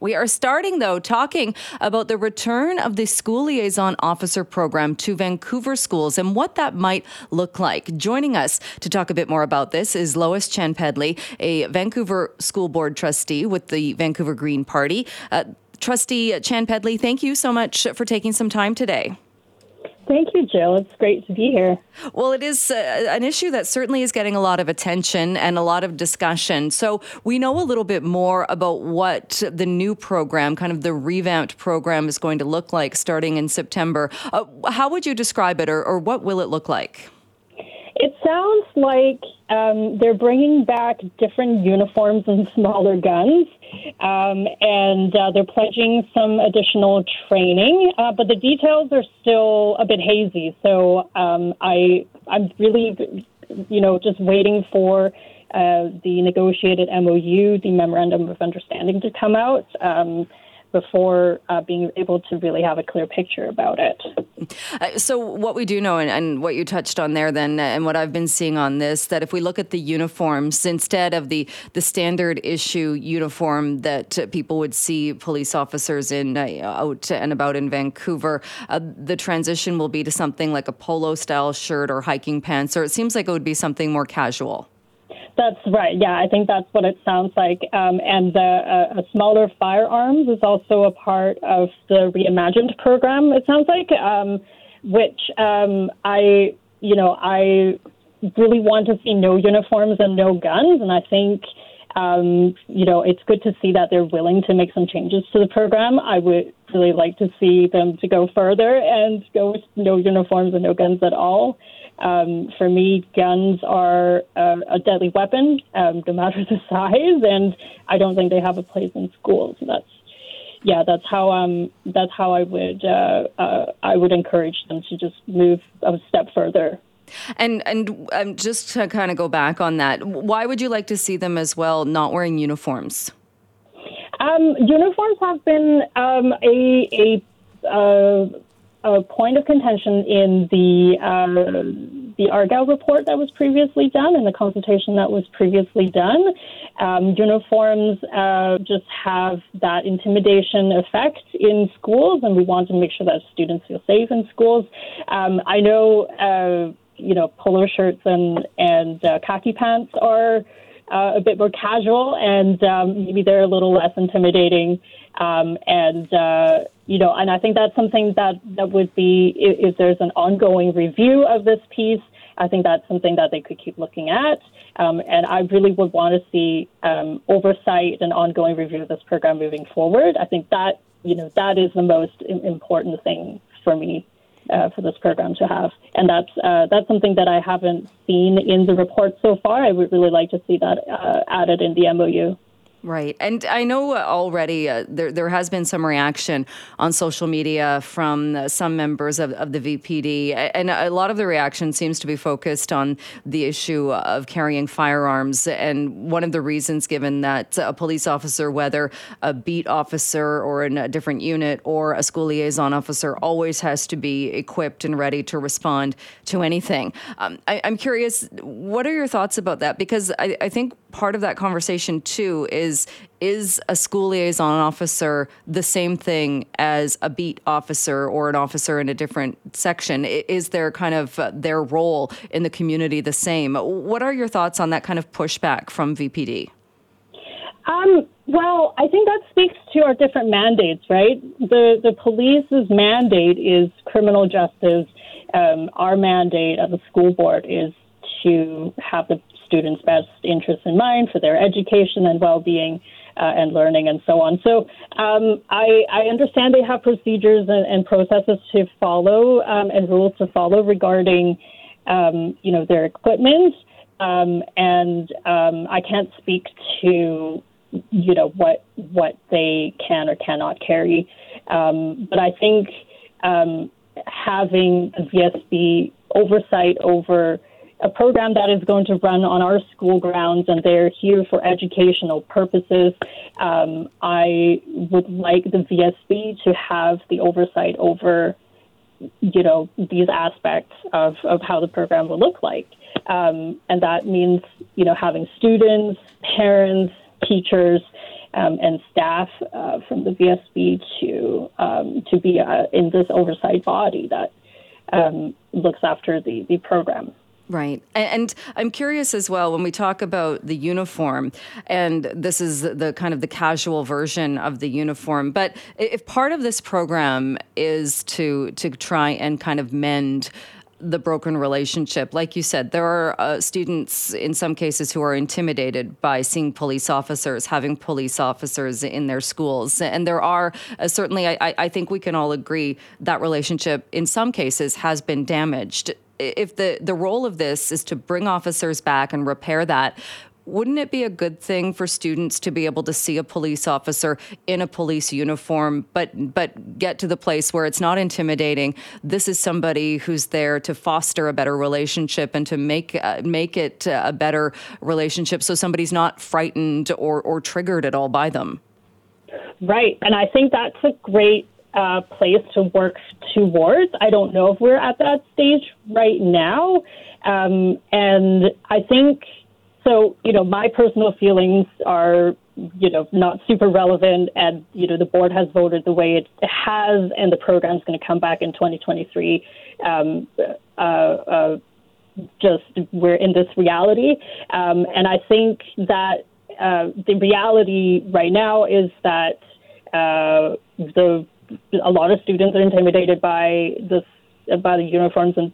We are starting, though, talking about the return of the School Liaison Officer program to Vancouver schools and what that might look like. Joining us to talk a bit more about this is Lois Chan Pedley, a Vancouver School Board trustee with the Vancouver Green Party. Uh, trustee Chan Pedley, thank you so much for taking some time today. Thank you, Jill. It's great to be here. Well, it is uh, an issue that certainly is getting a lot of attention and a lot of discussion. So, we know a little bit more about what the new program, kind of the revamped program, is going to look like starting in September. Uh, how would you describe it, or, or what will it look like? It sounds like um, they're bringing back different uniforms and smaller guns, um, and uh, they're pledging some additional training. Uh, but the details are still a bit hazy. So um, I, I'm really, you know, just waiting for uh, the negotiated MOU, the memorandum of understanding, to come out. Um, before uh, being able to really have a clear picture about it. Uh, so, what we do know, and, and, what you touched on there, then, and what I've been seeing on this, that if we look at the uniforms, instead of the the standard issue uniform that people would see police officers in uh, out and about in Vancouver, uh, the transition will be to something like a polo style shirt or hiking pants, or it seems like it would be something more casual. That's right. Yeah, I think that's what it sounds like. Um, and the uh, smaller firearms is also a part of the reimagined program. It sounds like, um, which um, I, you know, I really want to see no uniforms and no guns. And I think, um, you know, it's good to see that they're willing to make some changes to the program. I would really like to see them to go further and go with no uniforms and no guns at all. Um, for me, guns are uh, a deadly weapon, um, no matter the size, and I don't think they have a place in schools. That's yeah, that's how um that's how I would uh, uh, I would encourage them to just move a step further. And and um, just to kind of go back on that, why would you like to see them as well not wearing uniforms? Um, uniforms have been um, a a uh, a point of contention in the uh, the Argyle report that was previously done and the consultation that was previously done. Um, uniforms uh, just have that intimidation effect in schools, and we want to make sure that students feel safe in schools. Um, I know, uh, you know, polo shirts and and uh, khaki pants are. Uh, a bit more casual, and um, maybe they're a little less intimidating. Um, and uh, you know, and I think that's something that that would be if, if there's an ongoing review of this piece. I think that's something that they could keep looking at. Um, and I really would want to see um, oversight and ongoing review of this program moving forward. I think that you know that is the most important thing for me uh, for this program to have, and that's uh, that's something that I haven't seen in the report so far. I would really like to see that uh, added in the MOU. Right. And I know already uh, there, there has been some reaction on social media from uh, some members of, of the VPD. And a lot of the reaction seems to be focused on the issue of carrying firearms. And one of the reasons given that a police officer, whether a beat officer or in a different unit or a school liaison officer, always has to be equipped and ready to respond to anything. Um, I, am curious, what are your thoughts about that? Because I, I think part of that conversation too is is a school liaison officer the same thing as a beat officer or an officer in a different section is their kind of uh, their role in the community the same what are your thoughts on that kind of pushback from vpd um, well, I think that speaks to our different mandates, right? The the police's mandate is criminal justice. Um, our mandate as a school board is to have the students' best interests in mind for their education and well-being uh, and learning and so on. So um, I, I, understand they have procedures and, and processes to follow um, and rules to follow regarding, um, you know, their equipment. Um, and um, I can't speak to, you know, what what they can or cannot carry. Um, but I think having the VSB oversight over a program that is going to run on our school grounds and they're here for educational purposes. Um, I would like the VSB to have the oversight over, you know, these aspects of, of how the program will look like. Um, and that means, you know, having students, parents, teachers, um, and staff uh, from the VSB to um, to be uh, in this oversight body that um, looks after the, the program. Right. And I'm curious as well when we talk about the uniform, and this is the kind of the casual version of the uniform. But if part of this program is to to try and kind of mend the broken relationship. Like you said, there are uh, students in some cases who are intimidated by seeing police officers, having police officers in their schools. And there are uh, certainly, I, I think we can all agree that relationship in some cases has been damaged if the the role of this is to bring officers back and repair that wouldn't it be a good thing for students to be able to see a police officer in a police uniform but but get to the place where it's not intimidating? This is somebody who's there to foster a better relationship and to make uh, make it a better relationship so somebody's not frightened or or triggered at all by them. Right and i think that's a great uh, place to work towards. I don't know if we're at that stage right now. Um, and I think so, you know, my personal feelings are, you know, not super relevant. And, you know, the board has voted the way it has, and the program's going to come back in 2023. Um, uh, uh, just we're in this reality. Um, and I think that uh, the reality right now is that uh, the a lot of students are intimidated by this by the uniforms, and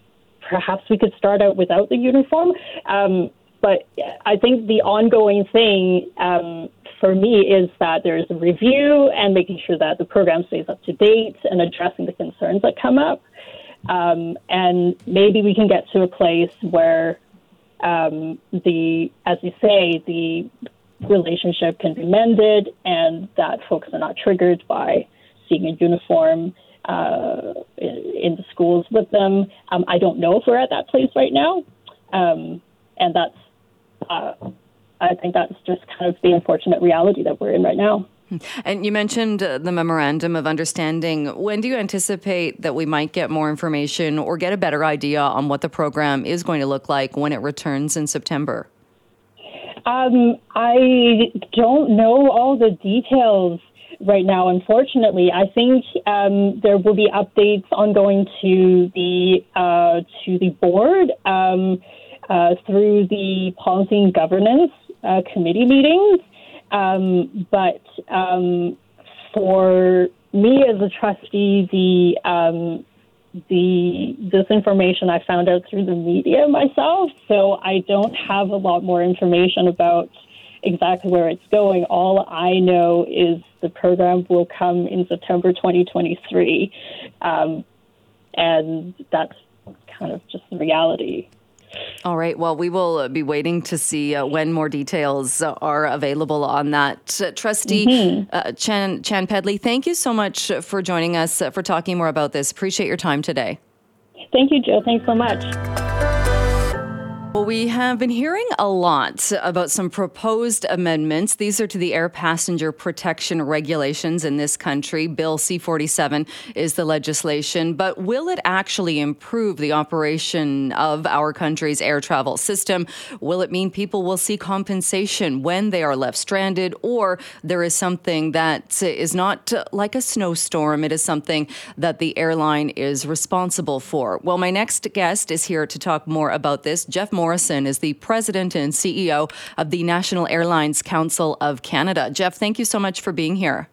perhaps we could start out without the uniform. Um, but I think the ongoing thing um, for me is that there's a review and making sure that the program stays up to date and addressing the concerns that come up. Um, and maybe we can get to a place where um, the, as you say, the relationship can be mended and that folks are not triggered by seeing a uniform uh, in, the schools with them. Um, I don't know if we're at that place right now, um, and that's uh, I think that's just kind of the unfortunate reality that we're in right now. And you mentioned uh, the memorandum of understanding. When do you anticipate that we might get more information or get a better idea on what the program is going to look like when it returns in September? Um, I don't know all the details right now, unfortunately. I think um, there will be updates ongoing to the uh, to the board um, uh, through the policy and governance uh, committee meetings. Um, but um, for me as a trustee, the um, the this information I found out through the media myself, so I don't have a lot more information about exactly where it's going. All I know is the program will come in September 2023. Um, and that's kind of just the reality. All right. Well, we will be waiting to see uh, when more details are available on that. Uh, Trustee mm-hmm. uh, Chan, Chan Pedley, thank you so much for joining us, uh, for talking more about this. Appreciate your time today. Thank you, Joe. Thanks so much. Well, we have been hearing a lot about some proposed amendments. These are to the air passenger protection regulations in this country. Bill C 47 is the legislation, but will it actually improve the operation of our country's air travel system? Will it mean people will see compensation when they are left stranded, or there is something that is not like a snowstorm? It is something that the airline is responsible for. Well, my next guest is here to talk more about this. Jeff Moore Morrison is the president and CEO of the National Airlines Council of Canada. Jeff, thank you so much for being here.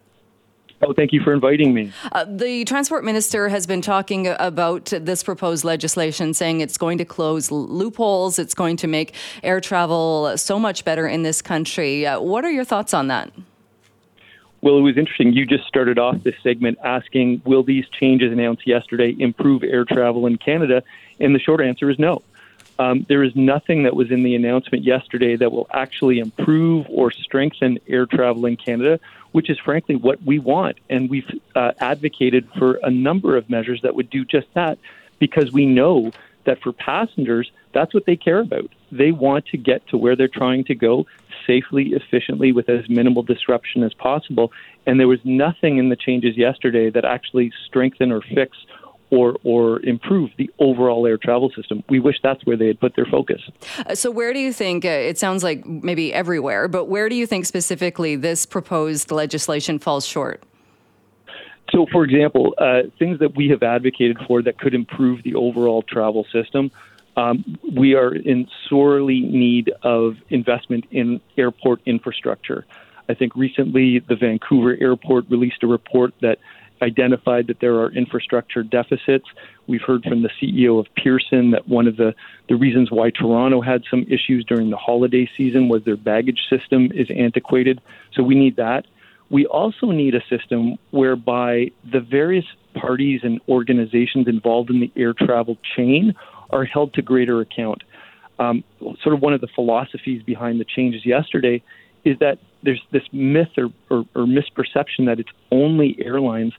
Oh, thank you for inviting me. Uh, the transport minister has been talking about this proposed legislation, saying it's going to close loopholes, it's going to make air travel so much better in this country. Uh, what are your thoughts on that? Well, it was interesting. You just started off this segment asking, will these changes announced yesterday improve air travel in Canada? And the short answer is no. Um, there is nothing that was in the announcement yesterday that will actually improve or strengthen air travel in Canada, which is frankly what we want. And we've uh, advocated for a number of measures that would do just that because we know that for passengers, that's what they care about. They want to get to where they're trying to go safely, efficiently, with as minimal disruption as possible. And there was nothing in the changes yesterday that actually strengthen or fix or or improve the overall air travel system. We wish that's where they had put their focus. Uh, so, where do you think? Uh, it sounds like maybe everywhere, but where do you think specifically this proposed legislation falls short? So, for example, uh, things that we have advocated for that could improve the overall travel system. Um, we are in sorely need of investment in airport infrastructure. I think recently the Vancouver airport released a report that identified that there are infrastructure deficits. We've heard from the CEO of Pearson that one of the, the reasons why Toronto had some issues during the holiday season was their baggage system is antiquated. So we need that. We also need a system whereby the various parties and organizations involved in the air travel chain are held to greater account. Um, sort of one of the philosophies behind the changes yesterday is that there's this myth or, or, or misperception that it's only airlines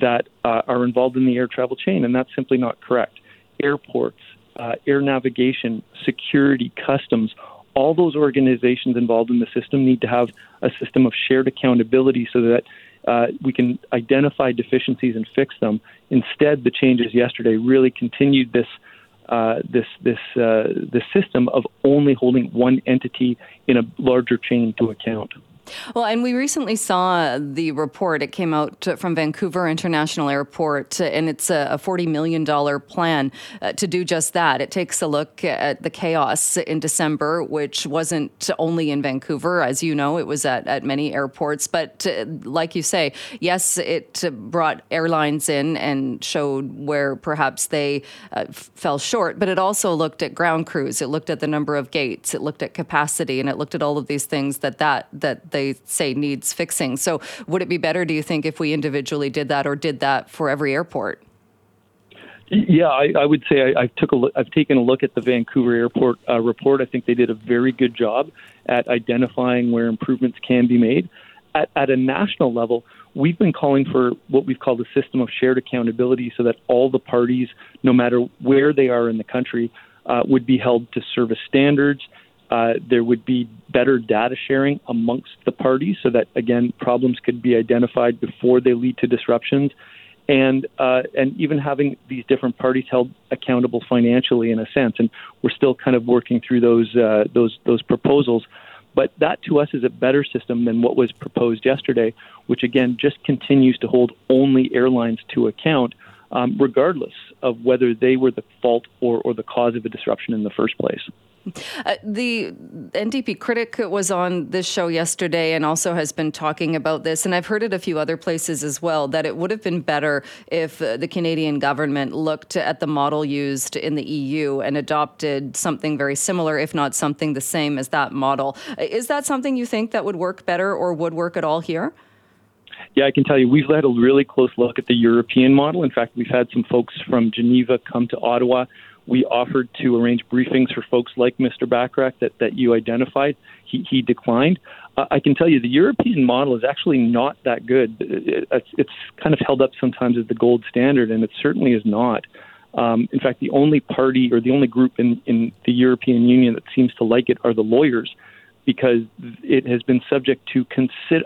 that uh, are involved in the air travel chain, and that's simply not correct. Airports, uh, air navigation, security, customs, all those organizations involved in the system need to have a system of shared accountability so that uh, we can identify deficiencies and fix them. Instead, the changes yesterday really continued this uh, this this uh, this system of only holding one entity in a larger chain to account. Well, and we recently saw the report. It came out from Vancouver International Airport, and it's a $40 million plan uh, to do just that. It takes a look at the chaos in December, which wasn't only in Vancouver. As you know, it was at, at many airports. But uh, like you say, yes, it brought airlines in and showed where perhaps they uh, fell short, but it also looked at ground crews. It looked at the number of gates. It looked at capacity, and it looked at all of these things that that, that they say needs fixing. So, would it be better, do you think, if we individually did that or did that for every airport? Yeah, I, I would say I, I took a look, I've taken a look at the Vancouver Airport uh, report. I think they did a very good job at identifying where improvements can be made. At, at a national level, we've been calling for what we've called a system of shared accountability so that all the parties, no matter where they are in the country, uh, would be held to service standards uh, there would be better data sharing amongst the parties so that, again, problems could be identified before they lead to disruptions. And uh, and even having these different parties held accountable financially in a sense, and we're still kind of working through those uh, those those proposals. But that to us is a better system than what was proposed yesterday, which again just continues to hold only airlines to account, um, regardless of whether they were the fault or, or the cause of a disruption in the first place. Uh, the NDP critic was on this show yesterday and also has been talking about this, and I've heard it a few other places as well, that it would have been better if uh, the Canadian government looked at the model used in the EU and adopted something very similar, if not something the same as that model. Is that something you think that would work better or would work at all here? Yeah, I can tell you we've had a really close look at the European model. In fact, we've had some folks from Geneva come to Ottawa we offered to arrange briefings for folks like Mr. Bachrach that, that you identified. He, he declined. Uh, I can tell you the European model is actually not that good. It, it's, it's kind of held up sometimes as the gold standard, and it certainly is not. Um, in fact, the only party or the only group in, in the European Union that seems to like it are the lawyers because it has been subject to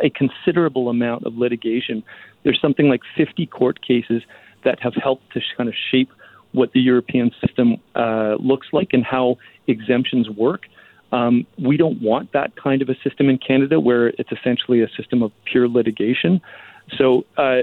a considerable amount of litigation. There's something like 50 court cases that have helped to kind of shape what the European system uh, looks like and how exemptions work. Um, we don't want that kind of a system in Canada where it's essentially a system of pure litigation. So, uh,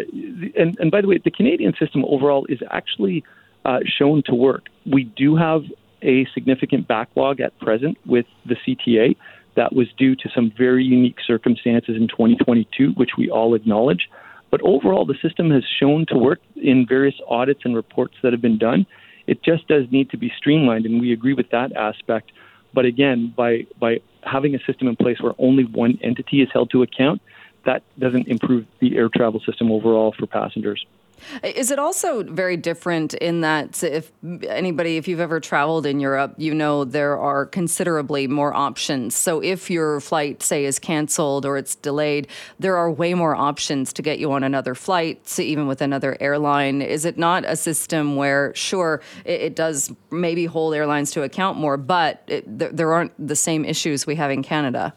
and, and by the way, the Canadian system overall is actually uh, shown to work. We do have a significant backlog at present with the CTA that was due to some very unique circumstances in 2022, which we all acknowledge. But overall, the system has shown to work in various audits and reports that have been done. It just does need to be streamlined, and we agree with that aspect. But again, by by having a system in place where only one entity is held to account, that doesn't improve the air travel system overall for passengers. Is it also very different in that if anybody, if you've ever traveled in Europe, you know there are considerably more options. So if your flight, say, is canceled or it's delayed, there are way more options to get you on another flight, even with another airline. Is it not a system where, sure, it, it does maybe hold airlines to account more, but it, there aren't the same issues we have in Canada?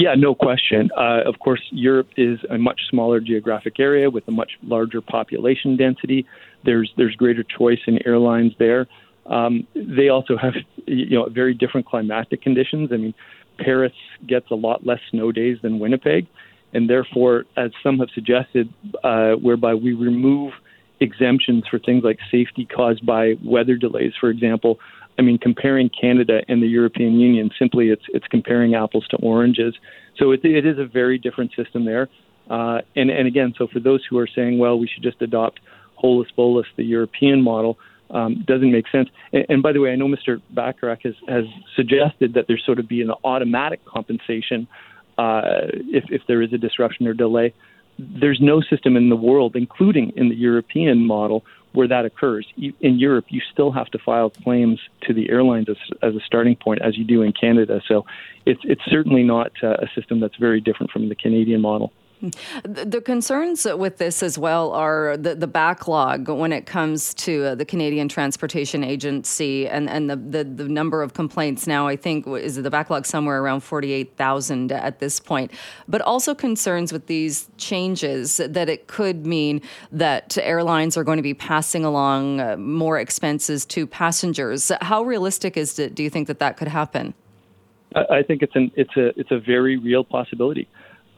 Yeah, no question. Uh, of course, Europe is a much smaller geographic area with a much larger population density. There's there's greater choice in airlines there. Um, they also have you know very different climatic conditions. I mean, Paris gets a lot less snow days than Winnipeg, and therefore, as some have suggested, uh, whereby we remove exemptions for things like safety caused by weather delays, for example. I mean, comparing Canada and the European Union simply it's it's comparing apples to oranges. So it, it is a very different system there. Uh, and and again, so for those who are saying, well, we should just adopt holus bolus, the European model, um, doesn't make sense. And, and, by the way, I know Mr. Bachrach has has suggested that there sort of be an automatic compensation uh, if if there is a disruption or delay there's no system in the world, including in the European model, where that occurs. In Europe, you still have to file claims to the airlines as, as a starting point, as you do in Canada. So it's it's certainly not uh, a system that's very different from the Canadian model. The concerns with this as well are the, the backlog when it comes to uh, the Canadian Transportation Agency and, and the, the, the, number of complaints now, I think, is the backlog somewhere around 48,000 at this point. But also concerns with these changes that it could mean that airlines are going to be passing along uh, more expenses to passengers. How realistic is it, do you think that that could happen? I think it's, an, it's, a, it's a very real possibility.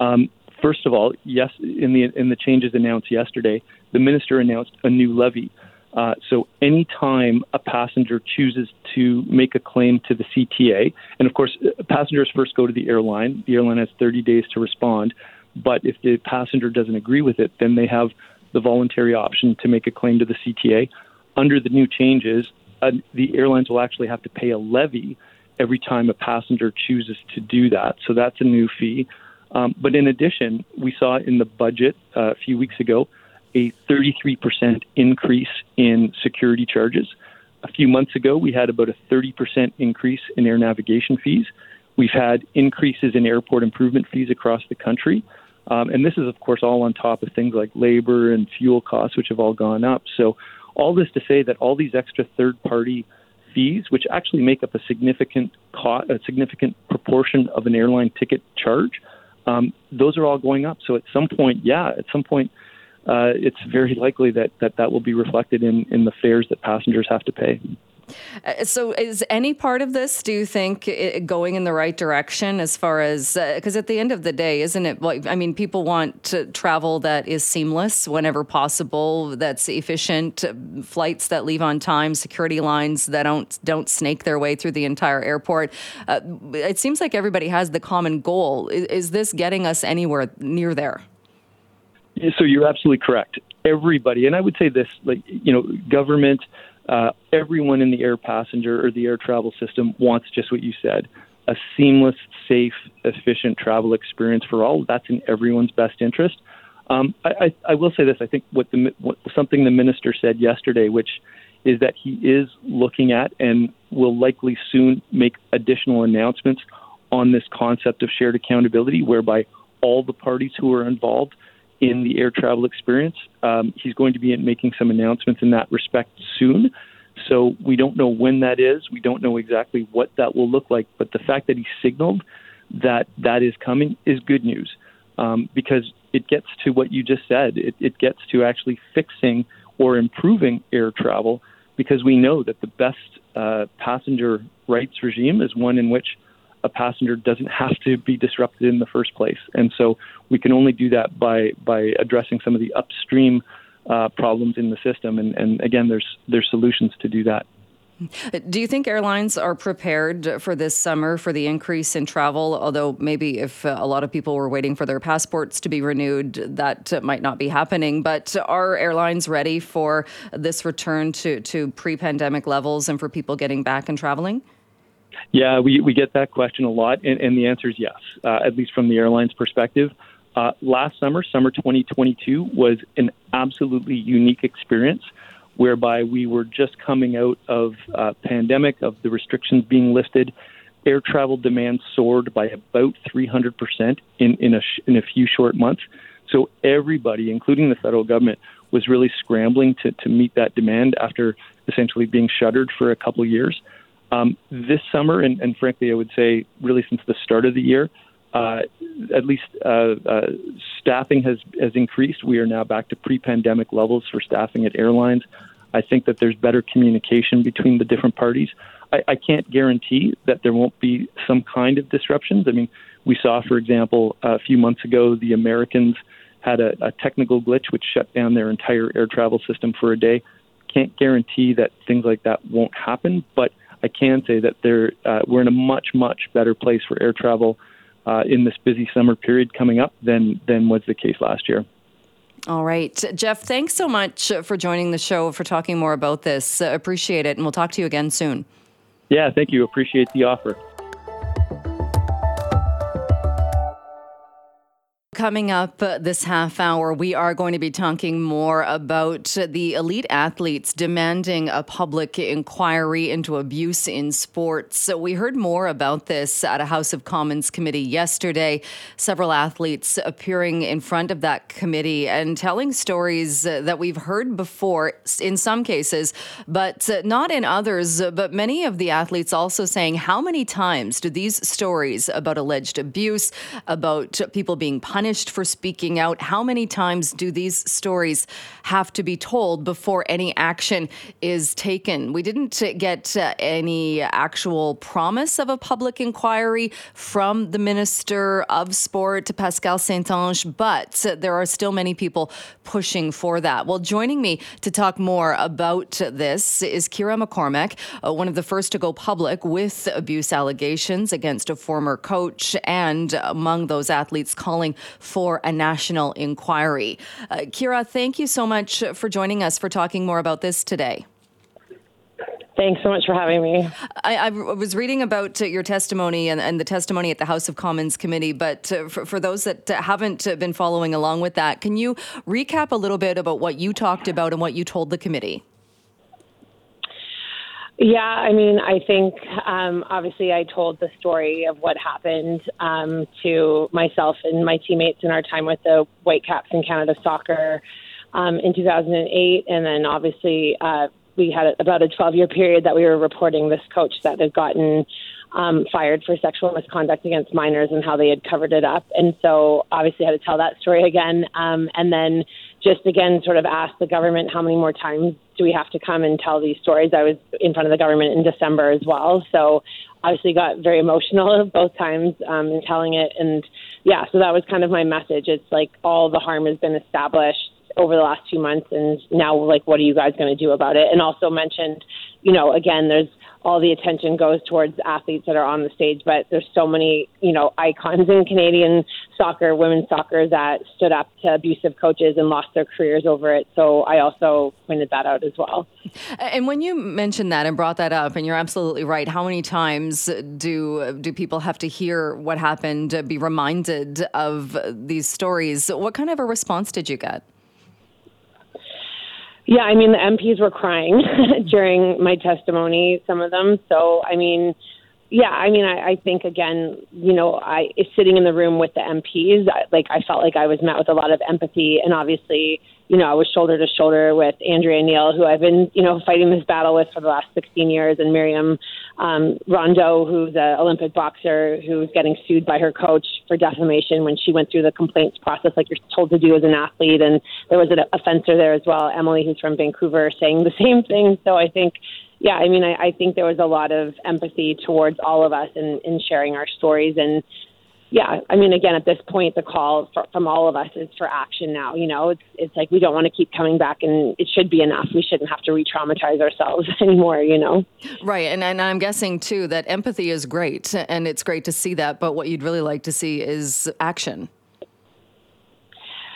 Um, First of all, yes, in the in the changes announced yesterday, the minister announced a new levy. Uh, so anytime a passenger chooses to make a claim to the CTA, and of course, uh, passengers first go to the airline. The airline has 30 days to respond. But if the passenger doesn't agree with it, then they have the voluntary option to make a claim to the CTA. Under the new changes, uh, the airlines will actually have to pay a levy every time a passenger chooses to do that. So that's a new fee. Um, but in addition, we saw in the budget uh, a few weeks ago a 33% increase in security charges. A few months ago, we had about a 30% increase in air navigation fees. We've had increases in airport improvement fees across the country. Um, and this is, of course, all on top of things like labor and fuel costs, which have all gone up. So, all this to say that all these extra third party fees, which actually make up a significant, co- a significant proportion of an airline ticket charge, um, those are all going up. So at some point, yeah, at some point, uh, it's very likely that, that that will be reflected in, in the fares that passengers have to pay. Uh, so, is any part of this, do you think, going in the right direction as far as because uh, at the end of the day, isn't it? Like, I mean, people want to travel that is seamless whenever possible, that's efficient, uh, flights that leave on time, security lines that don't don't snake their way through the entire airport. Uh, it seems like everybody has the common goal. Is, is this getting us anywhere near there? So you're absolutely correct. Everybody, and I would say this, like you know, government uh, everyone in the air passenger or the air travel system wants just what you said a seamless, safe, efficient travel experience for all. That's in everyone's best interest. Um, I, I, I, will say this: I think what the what, something the minister said yesterday, which is that he is looking at and will likely soon make additional announcements on this concept of shared accountability, whereby all the parties who are involved in the air travel experience. Um, he's going to be making some announcements in that respect soon. So we don't know when that is. We don't know exactly what that will look like. But the fact that he signaled that that is coming is good news um, because it gets to what you just said. It, it gets to actually fixing or improving air travel because we know that the best uh, passenger rights regime is one in which a passenger doesn't have to be disrupted in the first place. And so we can only do that by by addressing some of the upstream uh, problems in the system. And, and again, there's there's solutions to do that. Do you think airlines are prepared for this summer for the increase in travel? Although maybe if a lot of people were waiting for their passports to be renewed, that might not be happening. But are airlines ready for this return to, to pre pandemic levels and for people getting back and traveling? Yeah, we, we get that question a lot, and, and the answer is yes, uh, at least from the airline's perspective. Uh, last summer, summer 2022, was an absolutely unique experience whereby we were just coming out of a pandemic, of the restrictions being lifted. Air travel demand soared by about 300% in, in, a, sh- in a few short months. So everybody, including the federal government, was really scrambling to, to meet that demand after essentially being shuttered for a couple of years. Um, this summer, and, and, frankly, I would say really since the start of the year, uh, at least uh, uh, staffing has has increased. We are now back to pre-pandemic levels for staffing at airlines. I think that there's better communication between the different parties. I, I can't guarantee that there won't be some kind of disruptions. I mean, we saw, for example, a few months ago, the Americans had a, a technical glitch which shut down their entire air travel system for a day. Can't guarantee that things like that won't happen, but I can say that there, uh, we're in a much, much better place for air travel uh, in this busy summer period coming up than than was the case last year. All right. Jeff, thanks so much for joining the show, for talking more about this. Uh, appreciate it. And we'll talk to you again soon. Yeah, thank you. Appreciate the offer. Coming up this half hour, we are going to be talking more about the elite athletes demanding a public inquiry into abuse in sports. So, we heard more about this at a House of Commons committee yesterday. Several athletes appearing in front of that committee and telling stories that we've heard before in some cases, but not in others. But many of the athletes also saying, How many times do these stories about alleged abuse, about people being punished, punished for speaking out. How many times do these stories have to be told before any action is taken? We didn't get uh, any actual promise of a public inquiry from the Minister of Sport, Pascal Saint-Onge, but there are still many people pushing for that. Well, joining me to talk more about this is Ciara McCormack, uh, one of the first to go public with abuse allegations against a former coach, and among those athletes calling for a national inquiry. Uh, Ciara, thank you so much for joining us for talking more about this today. Thanks so much for having me. I, I was reading about uh, your testimony and, and, the testimony at the House of Commons committee, but uh, for, for, those that haven't been following along with that, can you recap a little bit about what you talked about and what you told the committee? Yeah, I mean, I think um, obviously I told the story of what happened um, to myself and my teammates in our time with the Whitecaps in Canada Soccer um, in 2008, and then obviously uh, we had about a 12 year period that we were reporting this coach that had gotten um, fired for sexual misconduct against minors and how they had covered it up. And so obviously I had to tell that story again. Um, and then just again sort of ask the government how many more times do we have to come and tell these stories. I was in front of the government in December as well. So obviously got very emotional both times um, in telling it. And yeah, so that was kind of my message. It's like all the harm has been established over the last two months and now like what are you guys going to do about it and also mentioned you know again there's all the attention goes towards athletes that are on the stage. But there's so many, you know, icons in Canadian soccer, women's soccer that stood up to abusive coaches and lost their careers over it. So I also pointed that out as well. And when you mentioned that and brought that up, and you're absolutely right, how many times do do people have to hear what happened, be reminded of these stories? What kind of a response did you get? Yeah, I mean, the MPs were crying during my testimony, some of them. So, I mean, yeah, I mean, I, I think again, you know, I sitting in the room with the MPs, I, like I felt like I was met with a lot of empathy, and obviously, you know, I was shoulder to shoulder with Andrea Neil, who I've been, you know, fighting this battle with for the last 16 years, and Myriam um, Rondeau, who's an Olympic boxer who's getting sued by her coach for defamation when she went through the complaints process, like you're told to do as an athlete. And there was an offender there as well, Emily, who's from Vancouver, saying the same thing. So I think yeah, I mean, I, I think there was a lot of empathy towards all of us in, in sharing our stories. And yeah, I mean, again, at this point, the call for, from all of us is for action now. You know, it's it's like we don't want to keep coming back, and it should be enough. We shouldn't have to re-traumatize ourselves anymore. You know, right? And and I'm guessing too that empathy is great, and it's great to see that. But what you'd really like to see is action.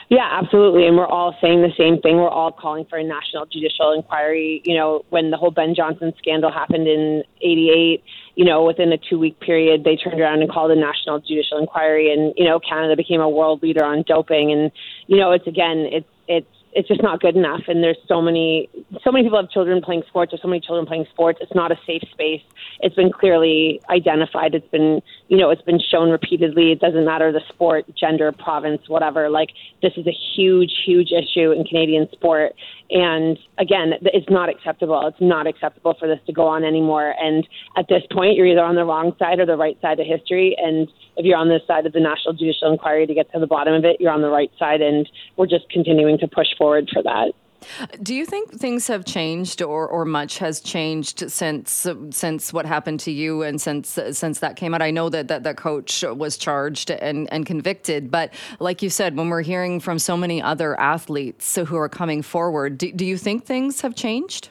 Yeah, absolutely. And we're all saying the same thing. We're all calling for a national judicial inquiry. You know, when the whole Ben Johnson scandal happened in 88, you know, within a two week period, they turned around and called a national judicial inquiry. And, you know, Canada became a world leader on doping. And, you know, it's again, it's, it's, it's just not good enough. And there's so many, so many people have children playing sports. There's so many children playing sports. It's not a safe space. It's been clearly identified. It's been, you know, it's been shown repeatedly. It doesn't matter the sport, gender, province, whatever. Like this is a huge, huge issue in Canadian sport. And again, it's not acceptable. It's not acceptable for this to go on anymore. And at this point, you're either on the wrong side or the right side of history. And if you're on this side of the National Judicial Inquiry to get to the bottom of it, you're on the right side. And we're just continuing to push forward for that. Do you think things have changed, or, or much has changed since since what happened to you, and since since that came out? I know that that, that coach was charged and, and convicted, but like you said, when we're hearing from so many other athletes who are coming forward, do, do you think things have changed?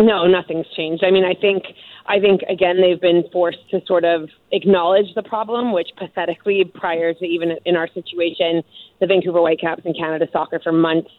No, nothing's changed. I mean, I think I think again they've been forced to sort of acknowledge the problem, which pathetically, prior to even in our situation, the Vancouver Whitecaps and Canada Soccer for months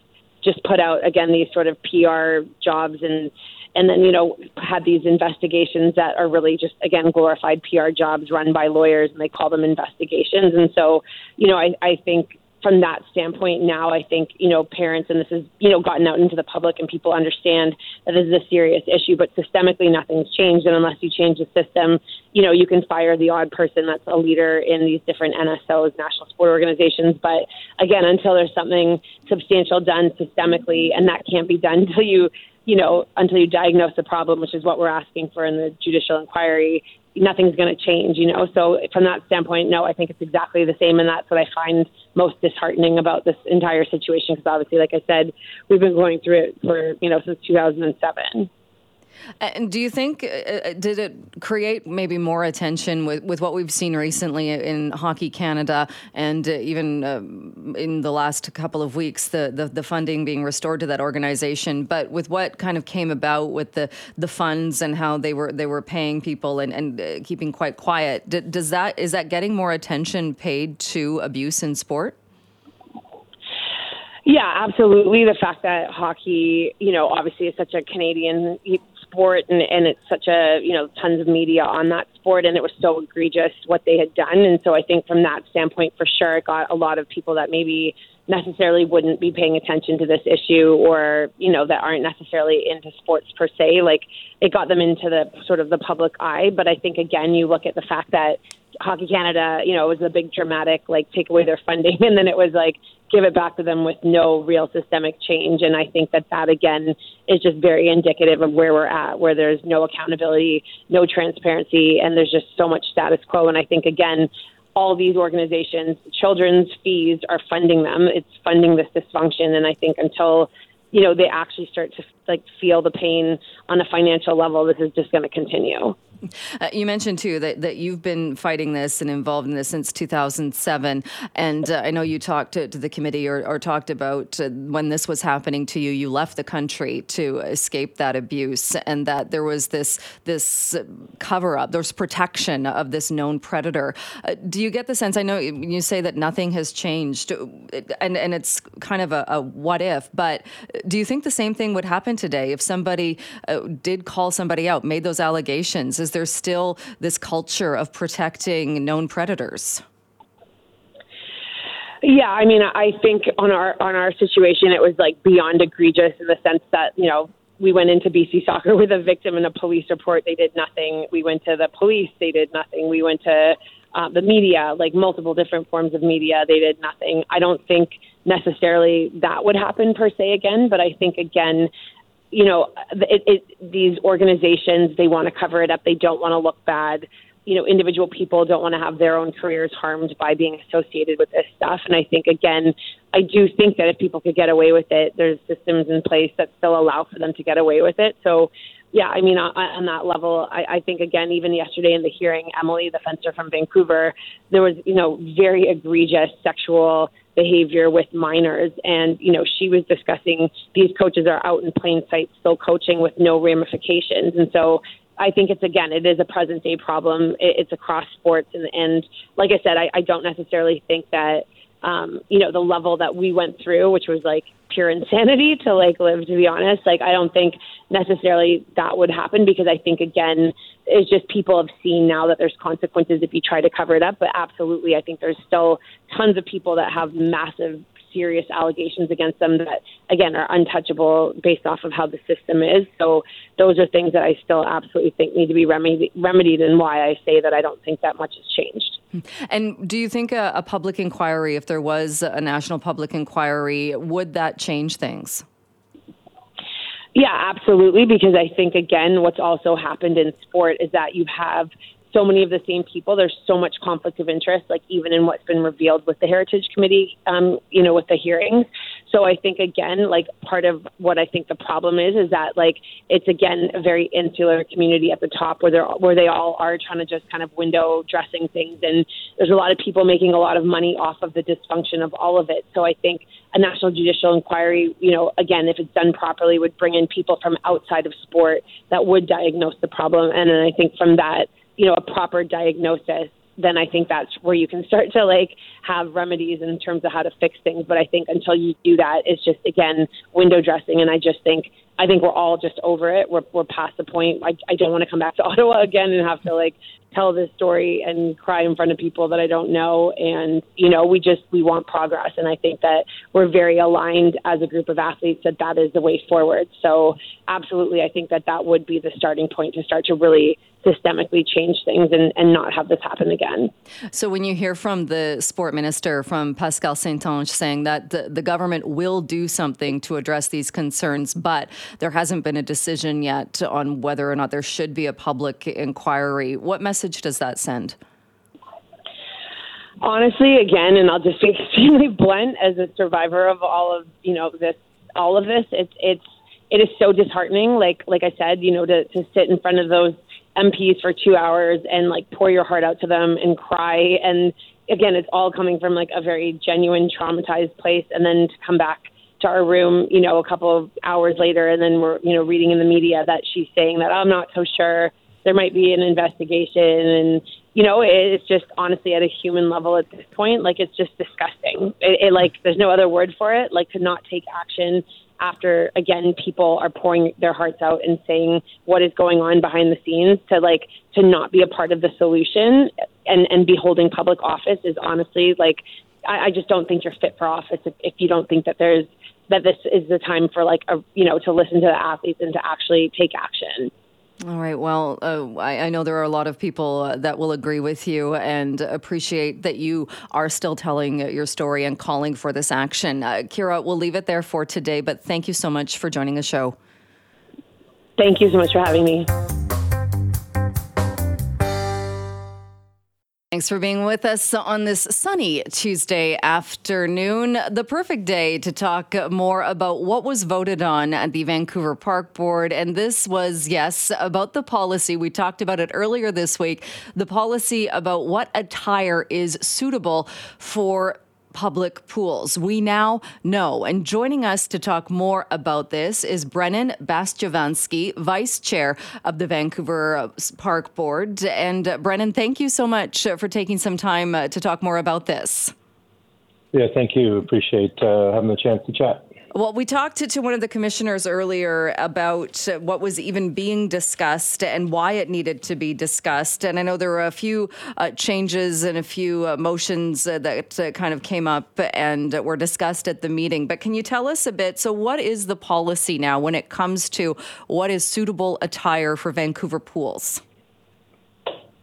just put out again these sort of PR jobs and and then you know had these investigations that are really just again glorified PR jobs run by lawyers and they call them investigations. And so you know I, I think from that standpoint now i think you know parents and this has you know gotten out into the public and people understand that this is a serious issue but systemically nothing's changed. And unless you change the system you know you can fire the odd person that's a leader in these different nsos national sport organizations. But again until there's something substantial done systemically and that can't be done until you you know until you diagnose the problem which is what we're asking for in the judicial inquiry nothing's going to change, you know. So from that standpoint, no, I think it's exactly the same, and that's what I find most disheartening about this entire situation. Because obviously, like I said, we've been going through it for you know since 2007. And do you think uh, uh, did it create maybe more attention with, with what we've seen recently in Hockey Canada and uh, even uh, in the last couple of weeks the, the, the funding being restored to that organization, but with what kind of came about with the the funds and how they were they were paying people and, and uh, keeping quite quiet, D- does that is that getting more attention paid to abuse in sport? Yeah, absolutely. The fact that hockey, you know, obviously is such a Canadian sport and, and it's such a you know tons of media on that sport and it was so egregious what they had done. And so i think from that standpoint for sure it got a lot of people that maybe necessarily wouldn't be paying attention to this issue or you know that aren't necessarily into sports per se. Like it got them into the sort of the public eye. But i think again you look at the fact that hockey canada you know it was a big dramatic like take away their funding and then it was like give it back to them with no real systemic change. And I think that that, again, is just very indicative of where we're at, where there's no accountability, no transparency, and there's just so much status quo. And I think, again, all these organizations, children's fees are funding them. It's funding this dysfunction. And I think until you know they actually start to like feel the pain on a financial level, this is just going to continue. Uh, you mentioned too that, that you've been fighting this and involved in this since 2007. And uh, I know you talked to, to the committee or, or talked about uh, when this was happening to you, you left the country to escape that abuse and that there was this, this cover up, there's protection of this known predator. Uh, do you get the sense? I know you say that nothing has changed and, and it's kind of a, a what if, but do you think the same thing would happen today if somebody uh, did call somebody out, made those allegations? Is is there still this culture of protecting known predators? Yeah, I mean, I think on our on our situation, it was like beyond egregious in the sense that you know we went into BC Soccer with a victim and a police report. They did nothing. We went to the police. They did nothing. We went to uh, the media, like multiple different forms of media. They did nothing. I don't think necessarily that would happen per se again, but I think again you know, it, it, these organizations they want to cover it up. They don't want to look bad. You know, individual people don't want to have their own careers harmed by being associated with this stuff. And I think again, I do think that if people could get away with it, there's systems in place that still allow for them to get away with it. So, yeah, I mean, on, on that level, I, I think again, even yesterday in the hearing, Emily, the fencer from Vancouver, there was you know very egregious sexual behavior with minors. And, you know, she was discussing these coaches are out in plain sight still coaching with no ramifications. And so I think it's again, it is a present day problem. It, It's across sports, and, and like I said, I, I don't necessarily think that um, you know, the level that we went through, which was like pure insanity to like live, to be honest. Like, I don't think necessarily that would happen because I think, again, it's just people have seen now that there's consequences if you try to cover it up. But absolutely, I think there's still tons of people that have massive serious allegations against them that, again, are untouchable based off of how the system is. So those are things that I still absolutely think need to be remedied, remedied and why I say that I don't think that much has changed. And do you think a, a public inquiry, if there was a national public inquiry, would that change things? Yeah, absolutely. Because I think, again, what's also happened in sport is that you have so many of the same people. There's so much conflict of interest, like even in what's been revealed with the Heritage Committee, um, you know, with the hearings. So I think again, like part of what I think the problem is, is that like it's again a very insular community at the top where they're where they all are trying to just kind of window dressing things, and there's a lot of people making a lot of money off of the dysfunction of all of it. So I think a national judicial inquiry, you know, again, if it's done properly, would bring in people from outside of sport that would diagnose the problem, and then I think from that you know, a proper diagnosis, then I think that's where you can start to like have remedies in terms of how to fix things. But I think until you do that, it's just again window dressing. And I just think I think we're all just over it. We're we're past the point. I I don't want to come back to Ottawa again and have to like tell this story and cry in front of people that I don't know. And, you know, we just, we want progress. And I think that we're very aligned as a group of athletes that that is the way forward. So, absolutely, I think that that would be the starting point to start to really systemically change things and, and not have this happen again. So, when you hear from the sport minister, from Pascale St-Onge, saying that the, the government will do something to address these concerns, but there hasn't been a decision yet on whether or not there should be a public inquiry, what message message does that send? Honestly, again, and I'll just be extremely blunt as a survivor of all of you know this, all of this. It's it's it is so disheartening. Like like I said, you know, to to sit in front of those MPs for two hours and like pour your heart out to them and cry. And again, it's all coming from like a very genuine traumatized place, and then to come back to our room, you know, a couple of hours later, and then we're you know reading in the media that she's saying that I'm not so sure there might be an investigation and you know it's just honestly at a human level at this point like it's just disgusting. It, it like there's no other word for it like to not take action after again people are pouring their hearts out and saying what is going on behind the scenes to like to not be a part of the solution and and be holding public office is honestly like I, I just don't think you're fit for office if, if you don't think that there's that this is the time for like a you know to listen to the athletes and to actually take action all right. Well, uh, I, I, know there are a lot of people uh, that will agree with you and appreciate that you are still telling your story and calling for this action. Uh, Ciara, we'll leave it there for today, but thank you so much for joining the show. Thank you so much for having me. Thanks for being with us on this sunny Tuesday afternoon. The perfect day to talk more about what was voted on at the Vancouver Park Board. And this was, yes, about the policy. We talked about it earlier this week the policy about what attire is suitable for public pools. We now know. And joining us to talk more about this is Brennan Bastyovanszky, Vice Chair of the Vancouver Park Board. And uh, Brennan, thank you so much uh, for taking some time uh, to talk more about this. Yeah, thank you. Appreciate uh, having the chance to chat. Well, we talked to, to one of the commissioners earlier about what was even being discussed and why it needed to be discussed. And I know there were a few uh, changes and a few uh, motions uh, that uh, kind of came up and were discussed at the meeting. But can you tell us a bit? So, what is the policy now when it comes to what is suitable attire for Vancouver pools?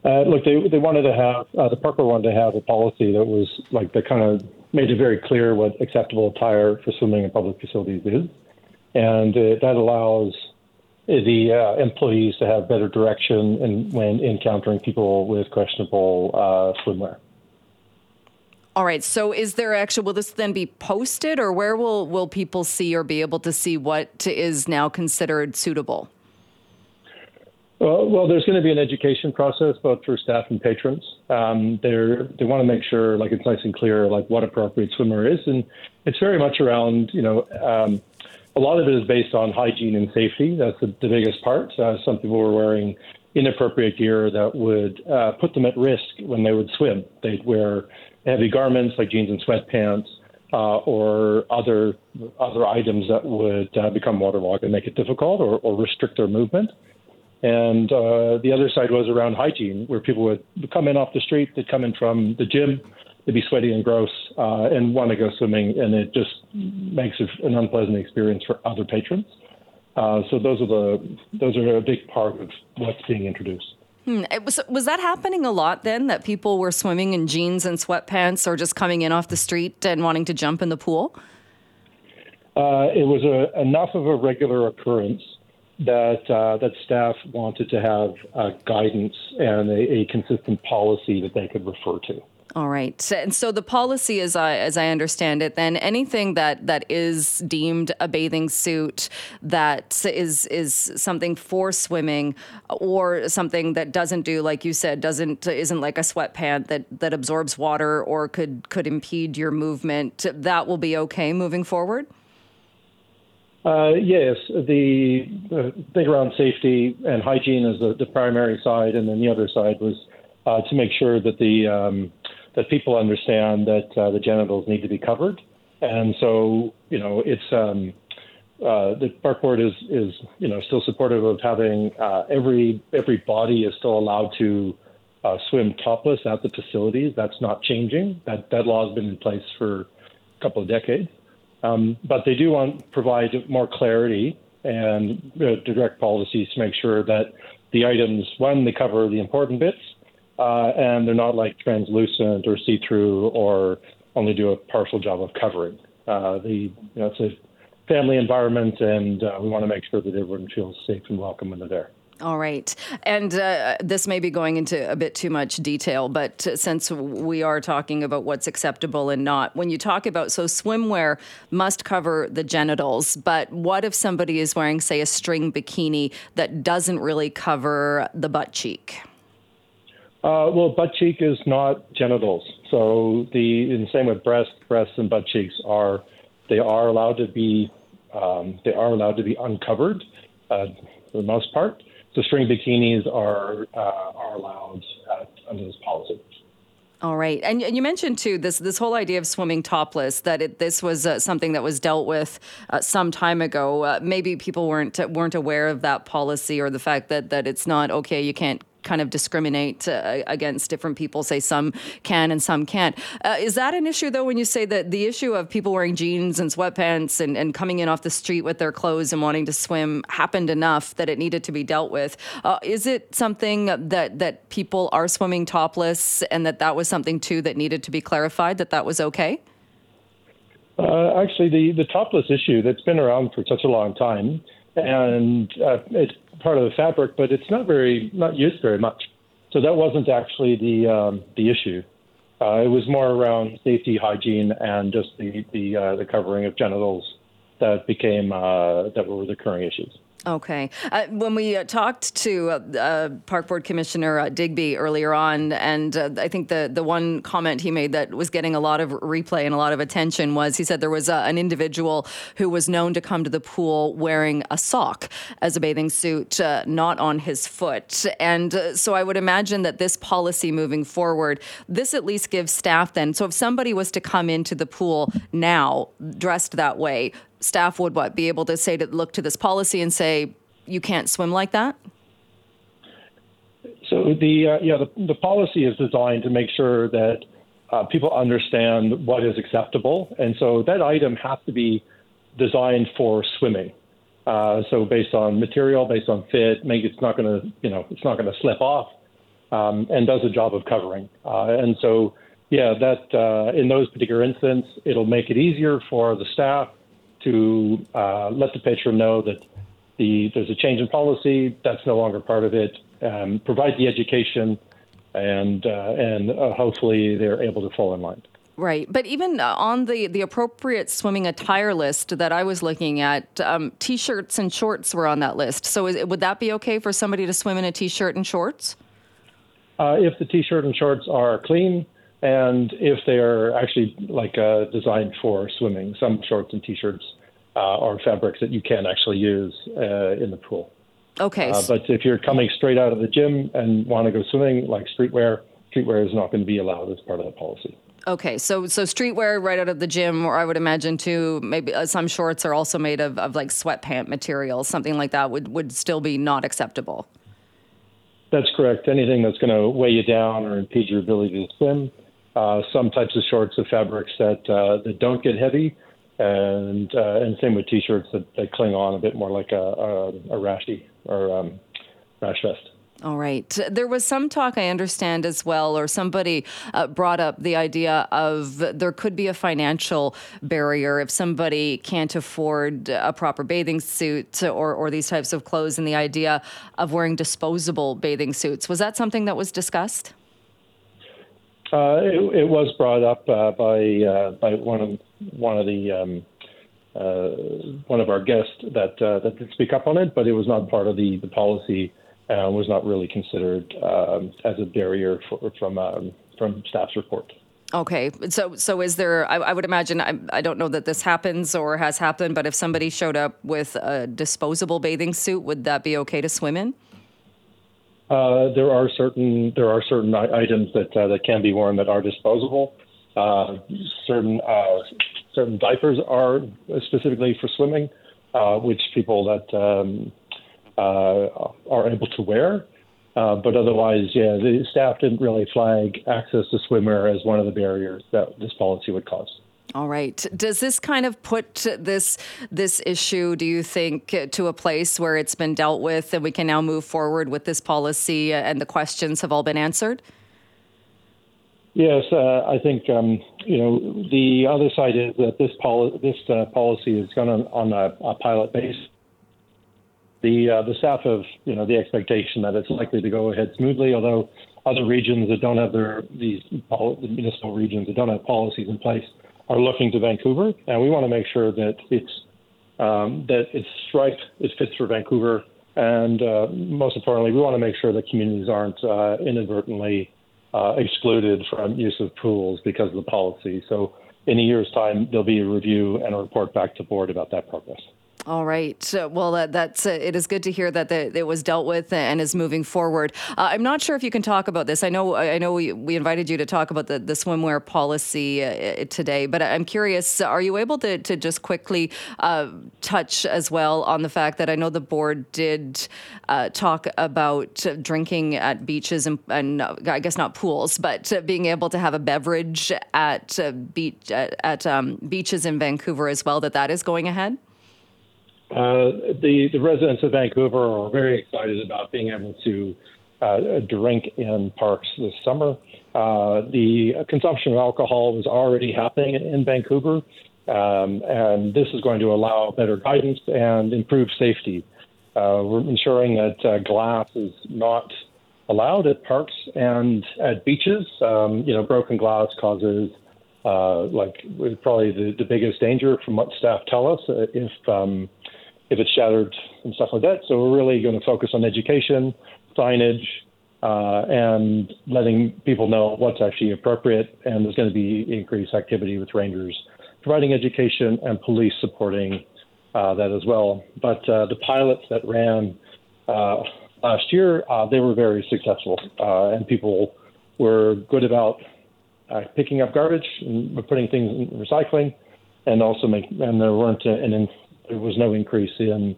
Uh, look, they, they wanted to have, uh, the Parker wanted to have a policy that was like the kind of made it very clear what acceptable attire for swimming in public facilities is, and uh, that allows the uh, employees to have better direction in, when encountering people with questionable uh, swimwear. All right. So, is there actually will this then be posted, or where will will people see or be able to see what is now considered suitable? Well, well, there's going to be an education process both for staff and patrons. Um, they they want to make sure like it's nice and clear like what appropriate swimmer is, and it's very much around you know um, a lot of it is based on hygiene and safety. That's the, the biggest part. Uh, some people were wearing inappropriate gear that would uh, put them at risk when they would swim. They'd wear heavy garments like jeans and sweatpants. Uh, or other other items that would uh, become waterlogged and make it difficult or, or restrict their movement. And uh, the other side was around hygiene, where people would come in off the street, they'd come in from the gym, they'd be sweaty and gross, uh, and want to go swimming, and it just makes it an unpleasant experience for other patrons. Uh, so those are the those are a big part of what's being introduced. Hmm. Was was that happening a lot then? That people were swimming in jeans and sweatpants, or just coming in off the street and wanting to jump in the pool? Uh, it was a, enough of a regular occurrence that uh, that staff wanted to have uh, guidance and a, a, consistent policy that they could refer to. All right, and so the policy, as I as I understand it, then anything that that is deemed a bathing suit that is is something for swimming, or something that doesn't do, like you said, doesn't isn't like a sweatpant that that absorbs water or could could impede your movement, that will be okay moving forward. Uh, yes, the, the thing around safety and hygiene is the, the, primary side, and then the other side was uh, to make sure that the um, that people understand that uh, the genitals need to be covered, and so you know it's um, uh, the park board is is you know still supportive of having uh, every every body is still allowed to uh, swim topless at the facilities. That's not changing. That that law has been in place for a couple of decades. Um, but they do want provide more clarity and uh, direct policies to make sure that the items, one, they cover the important bits, uh, and they're not like translucent or see-through or only do a partial job of covering. Uh, the you know, it's a family environment, and uh, we want to make sure that everyone feels safe and welcome when they're there. All right. And uh, this may be going into a bit too much detail, but since we are talking about what's acceptable and not, when you talk about, so swimwear must cover the genitals, but what if somebody is wearing, say, a string bikini that doesn't really cover the butt cheek? Uh, well, butt cheek is not genitals. So the, the same with breast, breasts and butt cheeks are, they are allowed to be, um, they are allowed to be uncovered uh, for the most part the string bikinis are uh, are allowed uh, under this policy. All right, and you mentioned too this this whole idea of swimming topless. That it, this was uh, something that was dealt with uh, some time ago. Uh, maybe people weren't weren't aware of that policy or the fact that that it's not okay. You can't kind of discriminate uh, against different people, say some can and some can't. Uh, is that an issue, though, when you say that the issue of people wearing jeans and sweatpants and, and coming in off the street with their clothes and wanting to swim happened enough that it needed to be dealt with? Uh, is it something that, that people are swimming topless and that that was something, too, that needed to be clarified, that that was okay? Uh, actually, the, the topless issue that's been around for such a long time, and uh, it's part of the fabric, but it's not very not used very much. So that wasn't actually the um, the issue. Uh, it was more around safety, hygiene, and just the the uh, the covering of genitals that became uh, that were the recurring issues. Okay. Uh, when we uh, talked to uh, uh Park Board Commissioner uh, Digby earlier on, and uh, I think the, the one comment he made that was getting a lot of replay and a lot of attention was he said there was an individual who was known to come to the pool wearing a sock as a bathing suit, not on his foot. And so I would imagine that this policy moving forward, this at least gives staff then. So if somebody was to come into the pool now dressed that way, staff would what be able to say to look to this policy and say you can't swim like that? So the uh, yeah the, the policy is designed to make sure that uh, people understand what is acceptable, and so that item has to be designed for swimming. Uh, so based on material, based on fit, make it's not going to you know it's not going to slip off, um, and does a job of covering. Uh, and so yeah, that uh, in those particular instances, it'll make it easier for the staff to uh, let the patron know that the, there's a change in policy, that's no longer part of it, um, provide the education, and, uh, and uh, hopefully they're able to fall in line. Right, but even uh, on the the appropriate swimming attire list that I was looking at, um, t-shirts and shorts were on that list. So, is, would that be okay for somebody to swim in a t-shirt and shorts? Uh, if the t-shirt and shorts are clean, and if they are actually like uh, designed for swimming, some shorts and t-shirts uh, are fabrics that you can actually use uh, in the pool. Okay. Uh, but if you're coming straight out of the gym and want to go swimming, like streetwear, streetwear is not going to be allowed as part of the policy. Okay, so so streetwear right out of the gym, or I would imagine too. Maybe uh, some shorts are also made of, of like sweatpant material, something like that would would still be not acceptable. That's correct. Anything that's going to weigh you down or impede your ability to swim. Uh, some types of shorts of fabrics that uh, that don't get heavy and uh, and same with t-shirts that, cling on a bit more like a a, a rashy or um, rash vest. All right. There was some talk, I understand as well, or somebody uh, brought up the idea of there could be a financial barrier if somebody can't afford a proper bathing suit or, or these types of clothes, and the idea of wearing disposable bathing suits. Was that something that was discussed? Uh, it, it, was brought up uh, by uh, by one of one of the um, uh, one of our guests that uh, that did speak up on it, but it was not part of the the policy uh, was not really considered um, as a barrier for, from um, from staff's report. Okay, so so is there? I, I would imagine. I, I, don't know that this happens or has happened, but if somebody showed up with a disposable bathing suit, would that be okay to swim in? Uh, there are certain there are certain items that uh, that can be worn that are disposable. Uh, certain uh, certain diapers are specifically for swimming, uh, which people that um, uh, are able to wear. But otherwise, yeah, the staff didn't really flag access to swimwear as one of the barriers that this policy would cause. All right. Does this kind of put this this issue, do you think, to a place where it's been dealt with and we can now move forward with this policy and the questions have all been answered? Yes, uh, I think um, you know the other side is that this poli- this uh, policy is going on, on a, a pilot basis the uh, the staff have you know the expectation that it's likely to go ahead smoothly. Although other regions that don't have their these the municipal regions that don't have policies in place are looking to Vancouver, and we want to make sure that it's um, that it's right, it fits for Vancouver, and uh, most importantly, we want to make sure that communities aren't uh, inadvertently uh, excluded from use of pools because of the policy. So in a year's time, there'll be a review and a report back to board about that progress. All right. Well, uh, that's uh, it is good to hear that the, it was dealt with and is moving forward. Uh, I'm not sure if you can talk about this. I know I know we, we invited you to talk about the, the swimwear policy uh, today, but I'm curious. Are you able to, to just quickly uh, touch as well on the fact that I know the board did uh, talk about drinking at beaches and, and I guess not pools, but being able to have a beverage at beach at, at um, beaches in Vancouver as well. That that is going ahead. Uh, the, the residents of Vancouver are very excited about being able to uh, drink in parks this summer. Uh, the consumption of alcohol was already happening in Vancouver, um, and this is going to allow better guidance and improve safety. Uh, we're ensuring that uh, glass is not allowed at parks and at beaches. Um, you know, broken glass causes like probably the, the biggest danger from what staff tell us. If um, if it's shattered and stuff like that. So we're really going to focus on education, signage, uh, and letting people know what's actually appropriate. And there's going to be increased activity with rangers providing education and police supporting uh, that as well. But uh, the pilots that ran uh, last year, uh, they were very successful, uh, and people were good about picking up garbage and putting things in recycling, and also make and there weren't an there was no increase in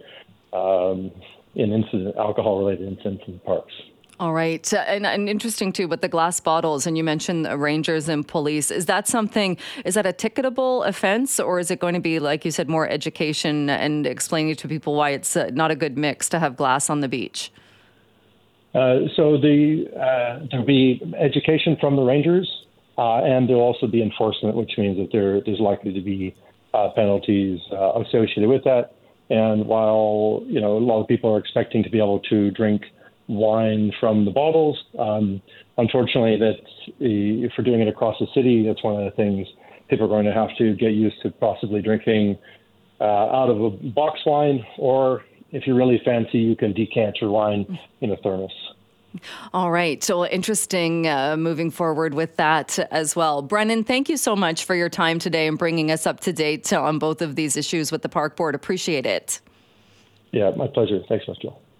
um, in incident alcohol related incidents in the parks. All right. And, and, interesting too, with the glass bottles, and you mentioned rangers and police. Is that something, is that a ticketable offense, or is it going to be, like you said, more education and explaining to people why it's uh, not a good mix to have glass on the beach? Uh, so the uh, there'll be education from the rangers, uh, and there'll also be enforcement, which means that there, there's likely to be uh, penalties uh, associated with that. And while you know a lot of people are expecting to be able to drink wine from the bottles, um, unfortunately, that if we're doing it across the city, that's one of the things people are going to have to get used to possibly drinking uh, out of a box wine, or if you're really fancy, you can decant your wine in a thermos. All right. So interesting uh, moving forward with that as well. Brennan, thank you so much for your time today and bringing us up to date on both of these issues with the Park Board. Appreciate it. Yeah, my pleasure. Thanks, much, Jill.